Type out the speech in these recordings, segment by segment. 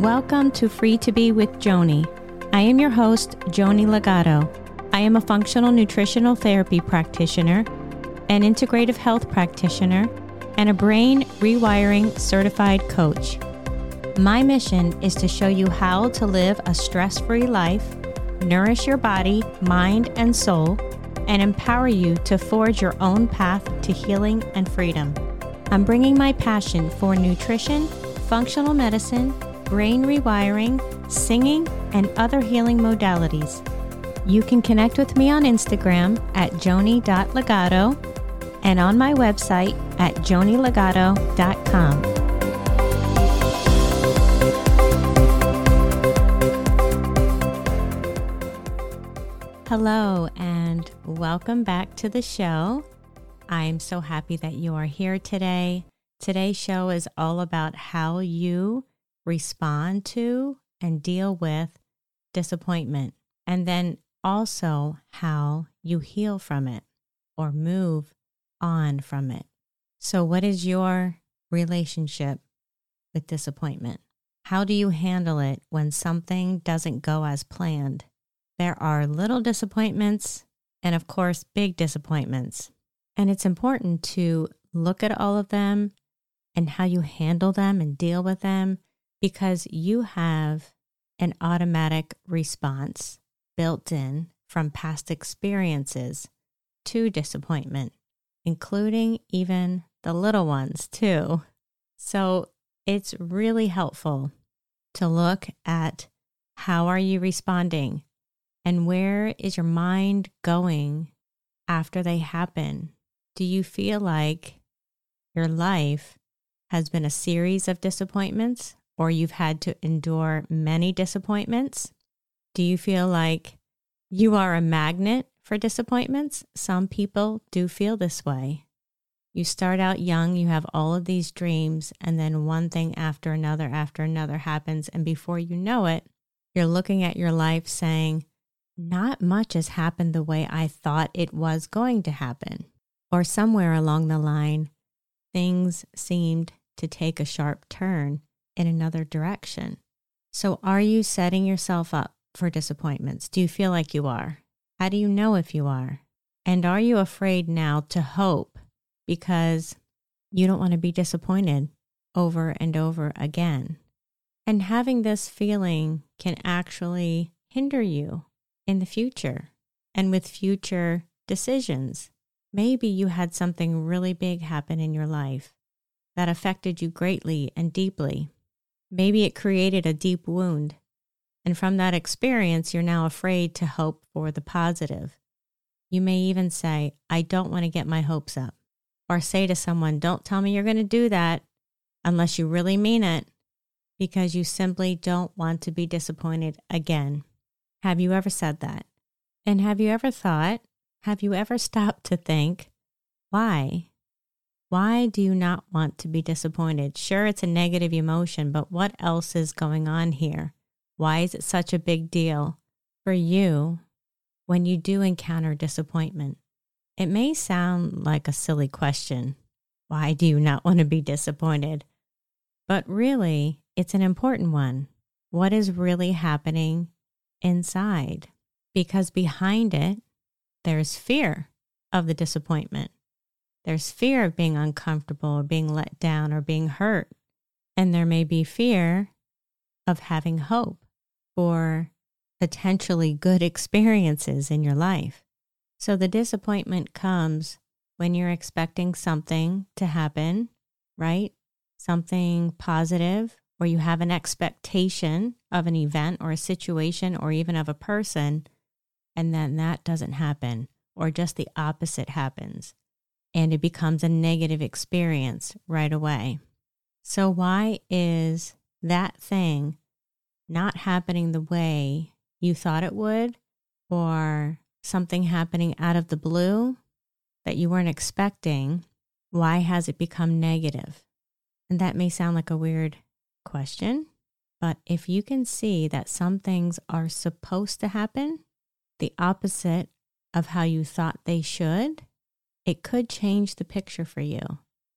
Welcome to Free to Be with Joni. I am your host, Joni Legato. I am a functional nutritional therapy practitioner, an integrative health practitioner, and a brain rewiring certified coach. My mission is to show you how to live a stress free life, nourish your body, mind, and soul, and empower you to forge your own path to healing and freedom. I'm bringing my passion for nutrition, functional medicine, brain rewiring, singing, and other healing modalities. You can connect with me on Instagram at joni.legato and on my website at jonilegato.com. Hello, and welcome back to the show. I'm so happy that you are here today. Today's show is all about how you respond to and deal with disappointment, and then also how you heal from it or move on from it. So, what is your relationship with disappointment? How do you handle it when something doesn't go as planned? There are little disappointments and, of course, big disappointments. And it's important to look at all of them and how you handle them and deal with them because you have an automatic response built in from past experiences to disappointment, including even the little ones, too. So it's really helpful to look at how are you responding and where is your mind going after they happen? Do you feel like your life has been a series of disappointments or you've had to endure many disappointments? Do you feel like you are a magnet for disappointments? Some people do feel this way. You start out young, you have all of these dreams, and then one thing after another after another happens. And before you know it, you're looking at your life saying, not much has happened the way I thought it was going to happen. Or somewhere along the line, things seemed to take a sharp turn in another direction. So, are you setting yourself up for disappointments? Do you feel like you are? How do you know if you are? And are you afraid now to hope because you don't want to be disappointed over and over again? And having this feeling can actually hinder you in the future and with future decisions. Maybe you had something really big happen in your life that affected you greatly and deeply. Maybe it created a deep wound. And from that experience, you're now afraid to hope for the positive. You may even say, I don't want to get my hopes up. Or say to someone, Don't tell me you're going to do that unless you really mean it, because you simply don't want to be disappointed again. Have you ever said that? And have you ever thought, have you ever stopped to think, why? Why do you not want to be disappointed? Sure, it's a negative emotion, but what else is going on here? Why is it such a big deal for you when you do encounter disappointment? It may sound like a silly question. Why do you not want to be disappointed? But really, it's an important one. What is really happening inside because behind it, there's fear of the disappointment. There's fear of being uncomfortable or being let down or being hurt. And there may be fear of having hope for potentially good experiences in your life. So the disappointment comes when you're expecting something to happen, right? Something positive or you have an expectation of an event or a situation or even of a person, and then that doesn't happen, or just the opposite happens, and it becomes a negative experience right away. So, why is that thing not happening the way you thought it would, or something happening out of the blue that you weren't expecting? Why has it become negative? And that may sound like a weird question. But if you can see that some things are supposed to happen, the opposite of how you thought they should, it could change the picture for you.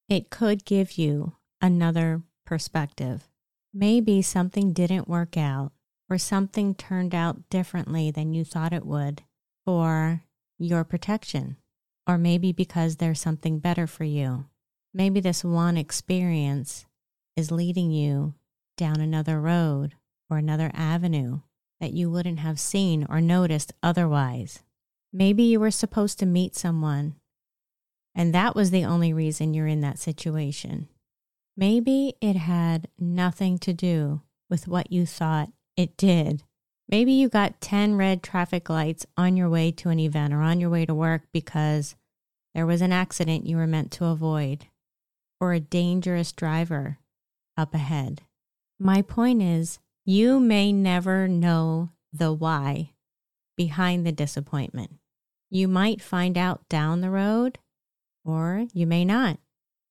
It could give you another perspective. Maybe something didn't work out or something turned out differently than you thought it would for your protection. Or maybe because there's something better for you. Maybe this one experience is leading you down another road or another avenue that you wouldn't have seen or noticed otherwise. Maybe you were supposed to meet someone, and that was the only reason you're in that situation. Maybe it had nothing to do with what you thought it did. Maybe you got 10 red traffic lights on your way to an event or on your way to work because there was an accident you were meant to avoid or a dangerous driver up ahead. My point is, you may never know the why behind the disappointment. You might find out down the road, or you may not.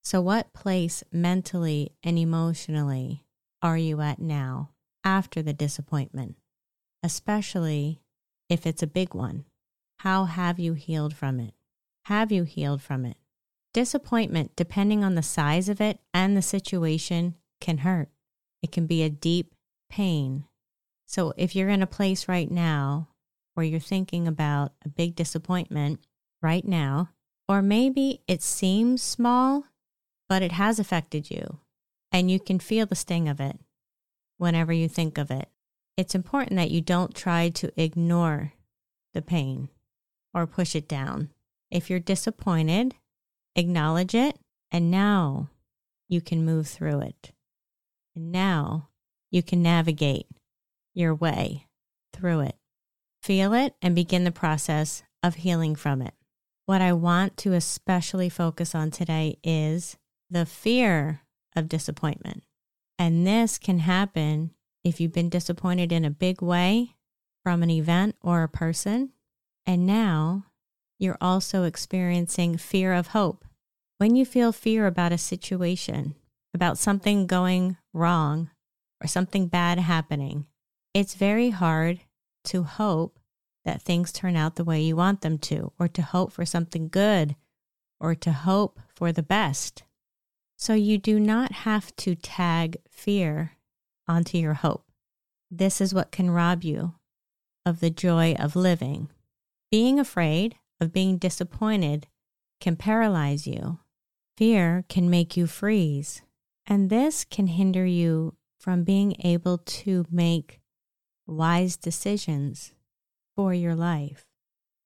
So, what place mentally and emotionally are you at now after the disappointment, especially if it's a big one? How have you healed from it? Have you healed from it? Disappointment, depending on the size of it and the situation, can hurt. It can be a deep pain. So, if you're in a place right now where you're thinking about a big disappointment right now, or maybe it seems small but it has affected you and you can feel the sting of it whenever you think of it. It's important that you don't try to ignore the pain or push it down. If you're disappointed, acknowledge it, and now you can move through it. And now you can navigate your way through it. Feel it and begin the process of healing from it. What I want to especially focus on today is the fear of disappointment. And this can happen if you've been disappointed in a big way from an event or a person. And now you're also experiencing fear of hope. When you feel fear about a situation, about something going wrong or something bad happening, it's very hard to hope that things turn out the way you want them to, or to hope for something good, or to hope for the best. So you do not have to tag fear onto your hope. This is what can rob you of the joy of living. Being afraid of being disappointed can paralyze you. Fear can make you freeze. And this can hinder you from being able to make wise decisions for your life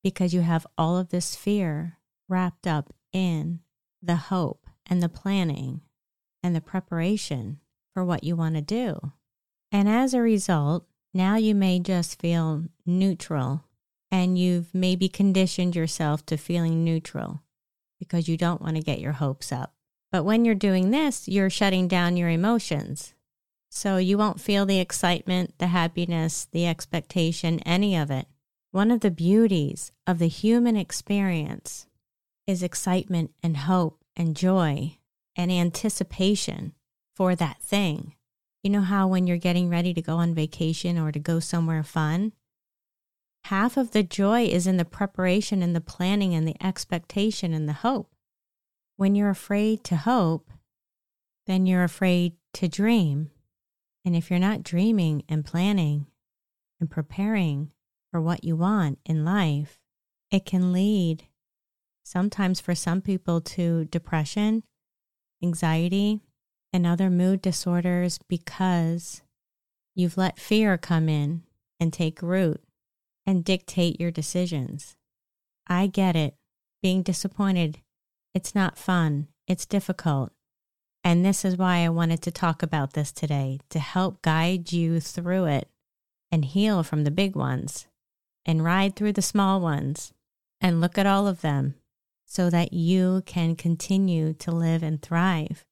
because you have all of this fear wrapped up in the hope and the planning and the preparation for what you want to do. And as a result, now you may just feel neutral and you've maybe conditioned yourself to feeling neutral because you don't want to get your hopes up. But when you're doing this, you're shutting down your emotions. So you won't feel the excitement, the happiness, the expectation, any of it. One of the beauties of the human experience is excitement and hope and joy and anticipation for that thing. You know how when you're getting ready to go on vacation or to go somewhere fun, half of the joy is in the preparation and the planning and the expectation and the hope. When you're afraid to hope, then you're afraid to dream. And if you're not dreaming and planning and preparing for what you want in life, it can lead sometimes for some people to depression, anxiety, and other mood disorders because you've let fear come in and take root and dictate your decisions. I get it. Being disappointed, it's not fun, it's difficult. And this is why I wanted to talk about this today to help guide you through it and heal from the big ones and ride through the small ones and look at all of them so that you can continue to live and thrive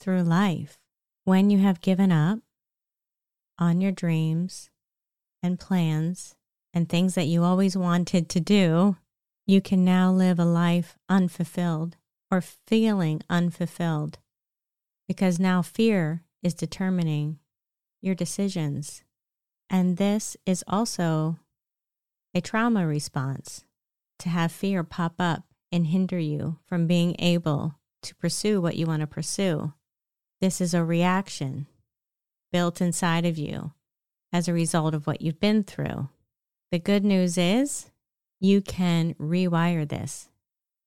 through life. When you have given up on your dreams and plans and things that you always wanted to do, you can now live a life unfulfilled or feeling unfulfilled because now fear is determining your decisions. And this is also a trauma response to have fear pop up and hinder you from being able to pursue what you want to pursue. This is a reaction built inside of you as a result of what you've been through. The good news is you can rewire this.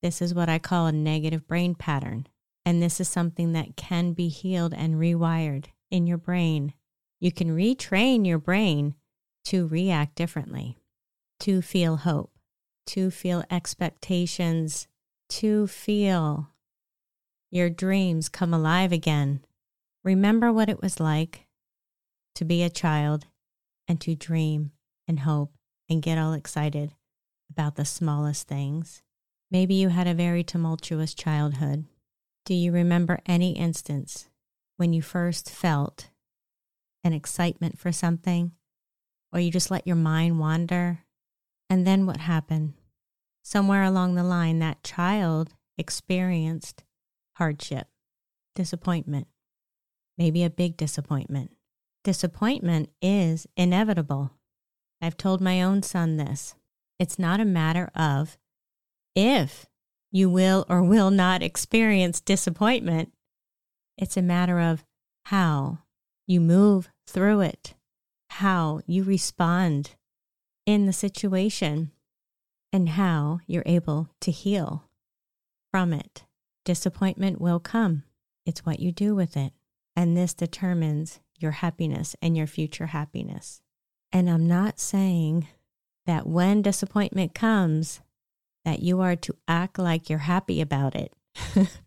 This is what I call a negative brain pattern. And this is something that can be healed and rewired in your brain. You can retrain your brain to react differently, to feel hope, to feel expectations, to feel your dreams come alive again. Remember what it was like to be a child and to dream and hope and get all excited about the smallest things. Maybe you had a very tumultuous childhood. Do you remember any instance when you first felt an excitement for something, or you just let your mind wander? And then what happened? Somewhere along the line, that child experienced hardship, disappointment, maybe a big disappointment. Disappointment is inevitable. I've told my own son this. It's not a matter of if you will or will not experience disappointment. It's a matter of how you move through it, how you respond in the situation, and how you're able to heal from it. Disappointment will come. It's what you do with it. And this determines your happiness and your future happiness. And I'm not saying that when disappointment comes, that you are to act like you're happy about it.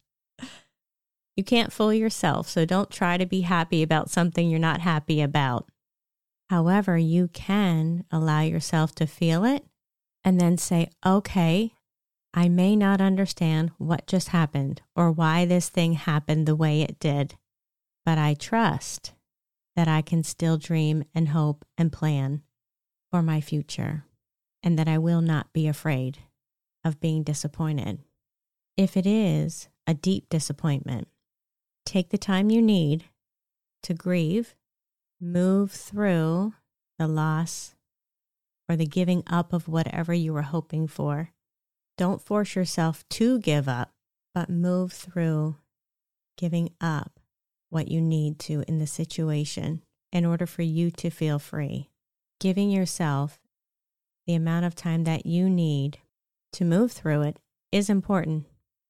you can't fool yourself, so don't try to be happy about something you're not happy about. However, you can allow yourself to feel it and then say, okay, I may not understand what just happened or why this thing happened the way it did, but I trust that I can still dream and hope and plan for my future and that I will not be afraid of being disappointed. If it is a deep disappointment, take the time you need to grieve, move through the loss or the giving up of whatever you were hoping for. Don't force yourself to give up, but move through giving up what you need to in the situation in order for you to feel free. Giving yourself the amount of time that you need to move through it is important.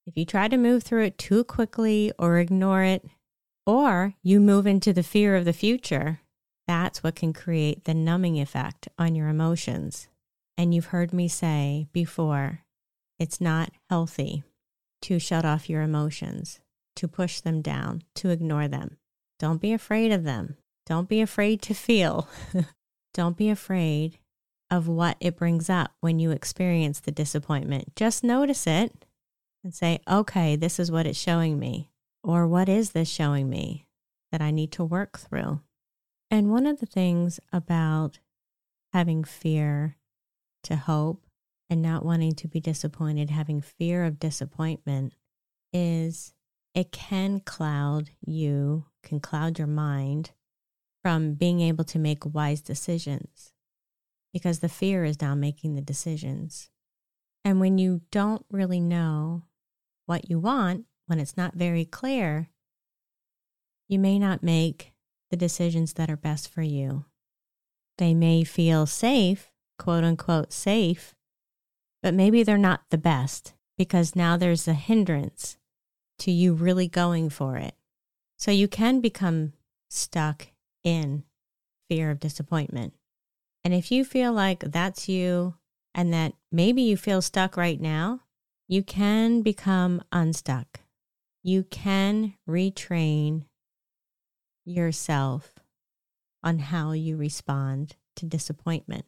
If you try to move through it too quickly or ignore it, or you move into the fear of the future, that's what can create the numbing effect on your emotions. And you've heard me say before, it's not healthy to shut off your emotions, to push them down, to ignore them. Don't be afraid of them. Don't be afraid to feel. Don't be afraid of what it brings up when you experience the disappointment. Just notice it and say, okay, this is what it's showing me. Or what is this showing me that I need to work through? And one of the things about having fear to hope and not wanting to be disappointed, having fear of disappointment, is it can cloud you, can cloud your mind from being able to make wise decisions because the fear is now making the decisions. And when you don't really know what you want, when it's not very clear, you may not make the decisions that are best for you. They may feel safe, quote unquote safe, but maybe they're not the best because now there's a hindrance to you really going for it. So you can become stuck in fear of disappointment. And if you feel like that's you and that maybe you feel stuck right now, you can become unstuck. You can retrain yourself on how you respond to disappointment.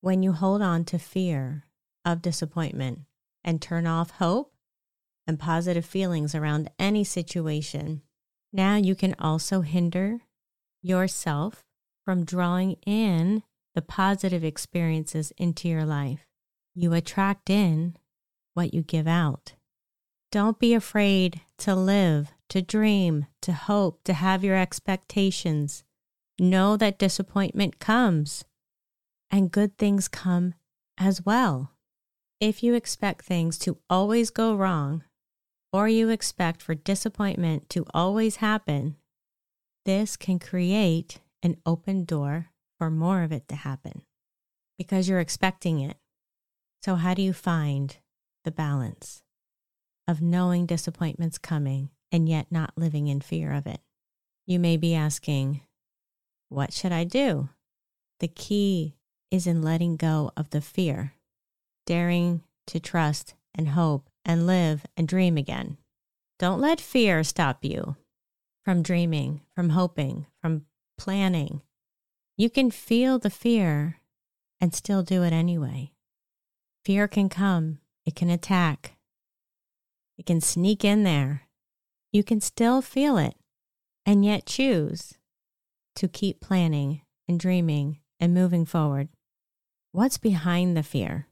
When you hold on to fear of disappointment and turn off hope and positive feelings around any situation, now you can also hinder yourself from drawing in the positive experiences into your life. You attract in what you give out. Don't be afraid to live, to dream, to hope, to have your expectations. Know that disappointment comes and good things come as well. If you expect things to always go wrong, or you expect for disappointment to always happen, this can create an open door for more of it to happen because you're expecting it. So, how do you find the balance of knowing disappointment's coming and yet not living in fear of it? You may be asking, What should I do? The key is in letting go of the fear, daring to trust and hope and live and dream again. Don't let fear stop you from dreaming, from hoping, from planning. You can feel the fear and still do it anyway. Fear can come, it can attack, it can sneak in there. You can still feel it and yet choose to keep planning and dreaming and moving forward. What's behind the fear?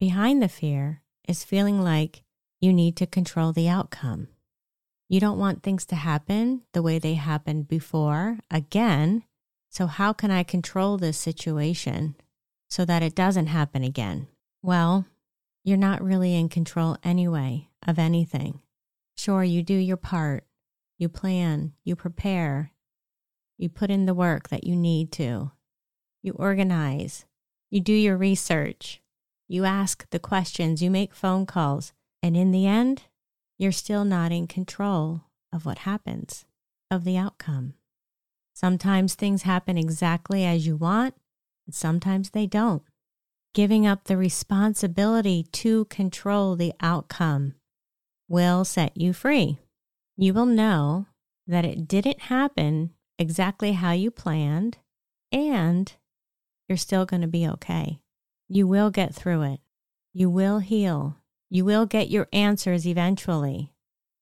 Behind the fear is feeling like you need to control the outcome. You don't want things to happen the way they happened before again. So, how can I control this situation so that it doesn't happen again? Well, you're not really in control anyway of anything. Sure, you do your part, you plan, you prepare, you put in the work that you need to, you organize, you do your research, you ask the questions, you make phone calls, and in the end, you're still not in control of what happens, of the outcome. Sometimes things happen exactly as you want, and sometimes they don't. Giving up the responsibility to control the outcome will set you free. You will know that it didn't happen exactly how you planned, and you're still going to be okay. You will get through it. You will heal. You will get your answers eventually,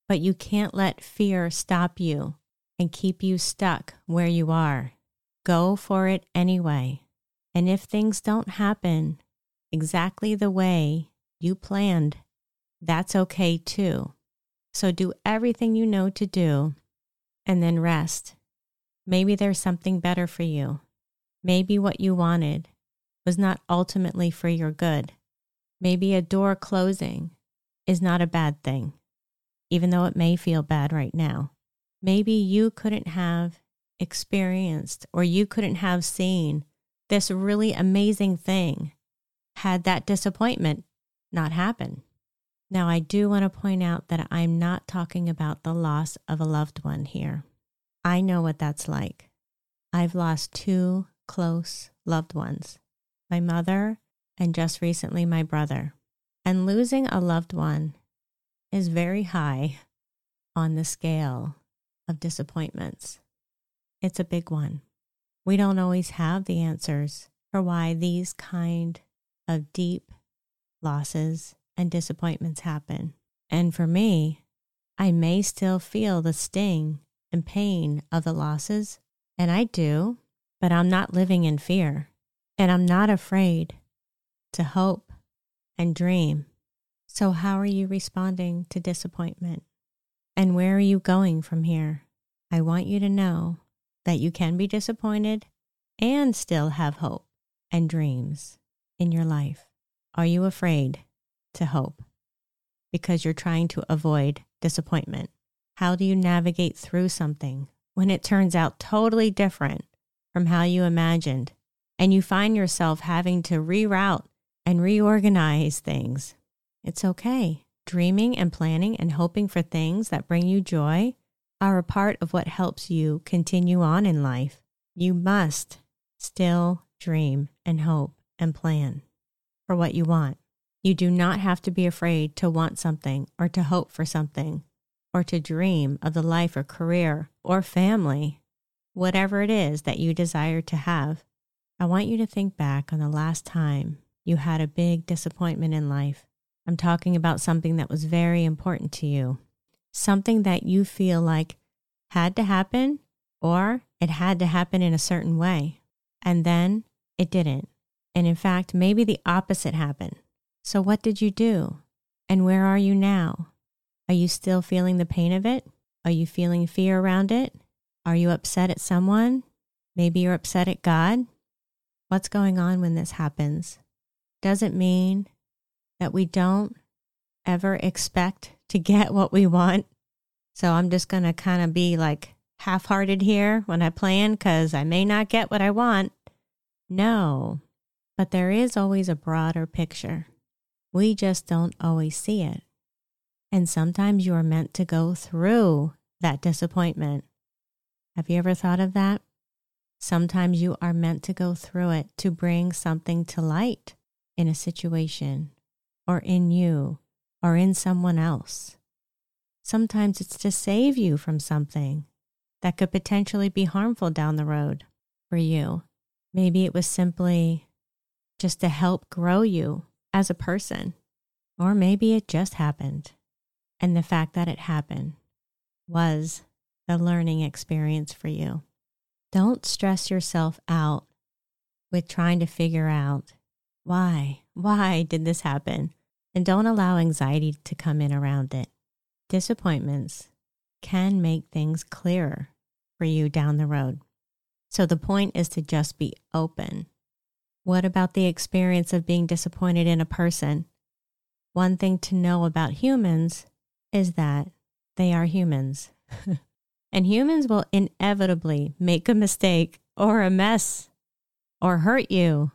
but you can't let fear stop you and keep you stuck where you are. Go for it anyway. And if things don't happen exactly the way you planned, that's okay too. So do everything you know to do and then rest. Maybe there's something better for you. Maybe what you wanted was not ultimately for your good. Maybe a door closing is not a bad thing, even though it may feel bad right now. Maybe you couldn't have experienced or you couldn't have seen this really amazing thing had that disappointment not happened. Now, I do want to point out that I'm not talking about the loss of a loved one here. I know what that's like. I've lost two close loved ones my mother and just recently my brother. And losing a loved one is very high on the scale of disappointments. It's a big one. We don't always have the answers for why these kind of deep losses and disappointments happen. And for me, I may still feel the sting and pain of the losses, and I do, but I'm not living in fear. And I'm not afraid to hope and dream. So, how are you responding to disappointment? And where are you going from here? I want you to know that you can be disappointed and still have hope and dreams in your life. Are you afraid to hope because you're trying to avoid disappointment? How do you navigate through something when it turns out totally different from how you imagined and you find yourself having to reroute and reorganize things, it's okay. Dreaming and planning and hoping for things that bring you joy are a part of what helps you continue on in life. You must still dream and hope and plan for what you want. You do not have to be afraid to want something or to hope for something or to dream of the life or career or family, whatever it is that you desire to have. I want you to think back on the last time you had a big disappointment in life. I'm talking about something that was very important to you, something that you feel like had to happen or it had to happen in a certain way. And then it didn't. And in fact, maybe the opposite happened. So, what did you do? And where are you now? Are you still feeling the pain of it? Are you feeling fear around it? Are you upset at someone? Maybe you're upset at God what's going on when this happens doesn't mean that we don't ever expect to get what we want. So I'm just going to kind of be like half hearted here when I plan because I may not get what I want. No, but there is always a broader picture. We just don't always see it. And sometimes you are meant to go through that disappointment. Have you ever thought of that? Sometimes you are meant to go through it to bring something to light in a situation or in you or in someone else. Sometimes it's to save you from something that could potentially be harmful down the road for you. Maybe it was simply just to help grow you as a person, or maybe it just happened. And the fact that it happened was the learning experience for you. Don't stress yourself out with trying to figure out why, why did this happen? And don't allow anxiety to come in around it. Disappointments can make things clearer for you down the road. So the point is to just be open. What about the experience of being disappointed in a person? One thing to know about humans is that they are humans. and humans will inevitably make a mistake or a mess or hurt you,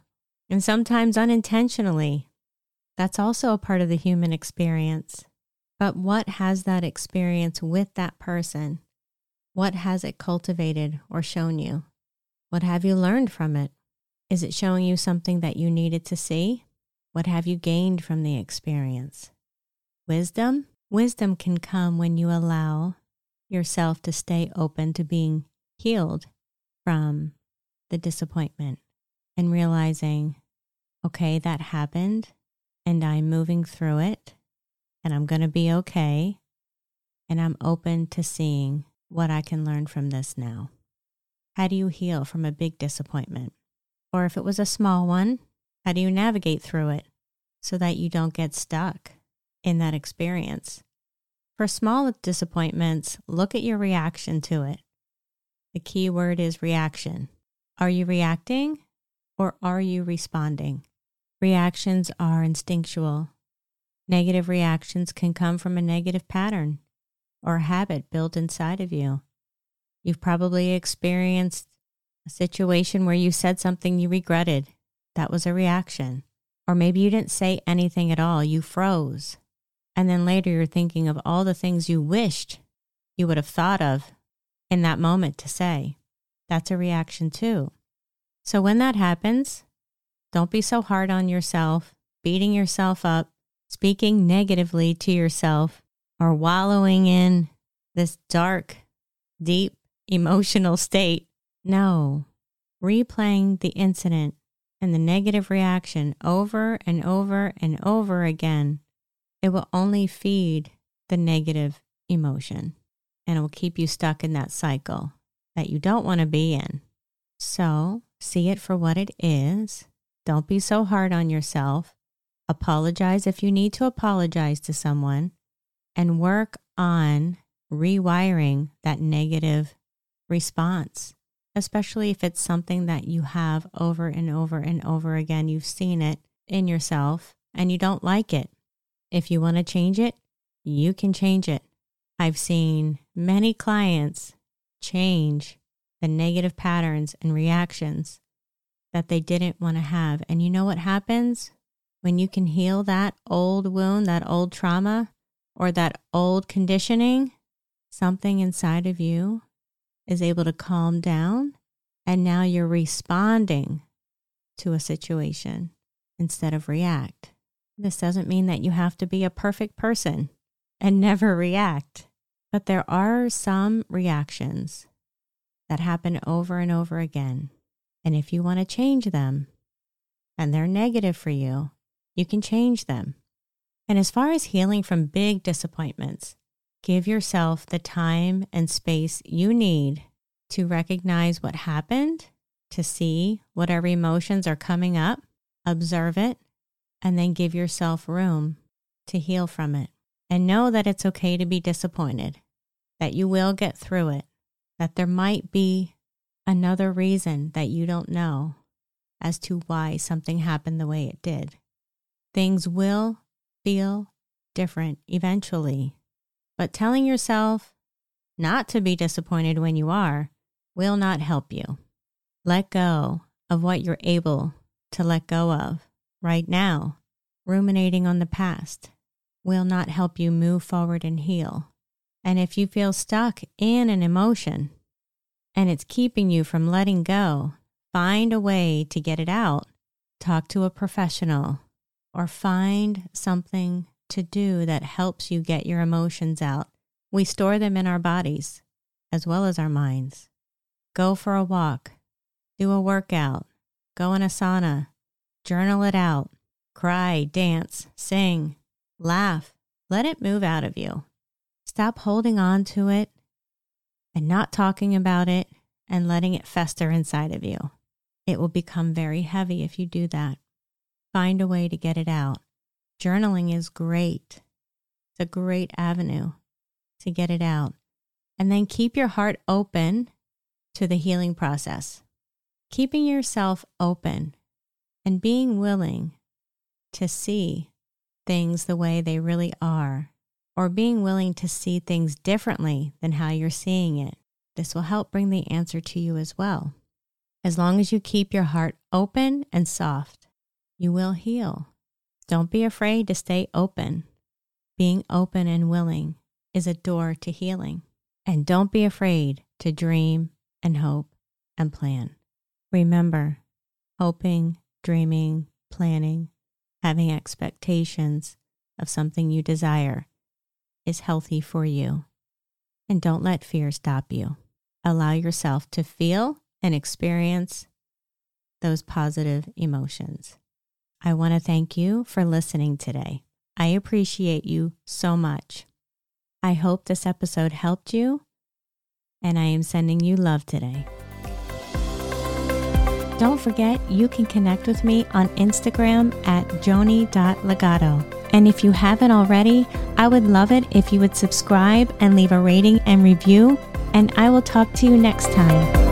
and sometimes unintentionally. That's also a part of the human experience. But what has that experience with that person? What has it cultivated or shown you? What have you learned from it? Is it showing you something that you needed to see? What have you gained from the experience? Wisdom? Wisdom can come when you allow yourself to stay open to being healed from the disappointment and realizing, okay, that happened and I'm moving through it and I'm going to be okay. And I'm open to seeing what I can learn from this now. How do you heal from a big disappointment? Or if it was a small one, how do you navigate through it so that you don't get stuck in that experience? For small disappointments, look at your reaction to it. The key word is reaction. Are you reacting or are you responding? Reactions are instinctual. Negative reactions can come from a negative pattern or habit built inside of you. You've probably experienced a situation where you said something you regretted. That was a reaction. Or maybe you didn't say anything at all, you froze. And then later you're thinking of all the things you wished you would have thought of in that moment to say. That's a reaction too. So when that happens, don't be so hard on yourself, beating yourself up, speaking negatively to yourself, or wallowing in this dark, deep emotional state. No, replaying the incident and the negative reaction over and over and over again it will only feed the negative emotion and it will keep you stuck in that cycle that you don't want to be in. So see it for what it is. Don't be so hard on yourself. Apologize if you need to apologize to someone and work on rewiring that negative response, especially if it's something that you have over and over and over again. You've seen it in yourself and you don't like it. If you want to change it, you can change it. I've seen many clients change the negative patterns and reactions that they didn't want to have. And you know what happens when you can heal that old wound, that old trauma, or that old conditioning? Something inside of you is able to calm down, and now you're responding to a situation instead of react. This doesn't mean that you have to be a perfect person and never react, but there are some reactions that happen over and over again. And if you want to change them and they're negative for you, you can change them. And as far as healing from big disappointments, give yourself the time and space you need to recognize what happened, to see whatever emotions are coming up, observe it, and then give yourself room to heal from it. And know that it's okay to be disappointed, that you will get through it, that there might be another reason that you don't know as to why something happened the way it did. Things will feel different eventually, but telling yourself not to be disappointed when you are, will not help you. Let go of what you're able to let go of right now. Ruminating on the past will not help you move forward and heal. And if you feel stuck in an emotion and it's keeping you from letting go, find a way to get it out. Talk to a professional or find something to do that helps you get your emotions out. We store them in our bodies as well as our minds. Go for a walk, do a workout, go in a sauna, journal it out, cry, dance, sing, laugh. Let it move out of you. Stop holding on to it and not talking about it and letting it fester inside of you. It will become very heavy if you do that. Find a way to get it out. Journaling is great. It's a great avenue to get it out. And then keep your heart open to the healing process. Keeping yourself open and being willing to see things the way they really are, or being willing to see things differently than how you're seeing it. This will help bring the answer to you as well. As long as you keep your heart open and soft, you will heal. Don't be afraid to stay open. Being open and willing is a door to healing. And don't be afraid to dream and hope and plan. Remember, hoping, dreaming, planning, having expectations of something you desire is healthy for you. And don't let fear stop you. Allow yourself to feel and experience those positive emotions. I want to thank you for listening today. I appreciate you so much. I hope this episode helped you, and I am sending you love today. Don't forget, you can connect with me on Instagram at joni.legato. And if you haven't already, I would love it if you would subscribe and leave a rating and review. And I will talk to you next time.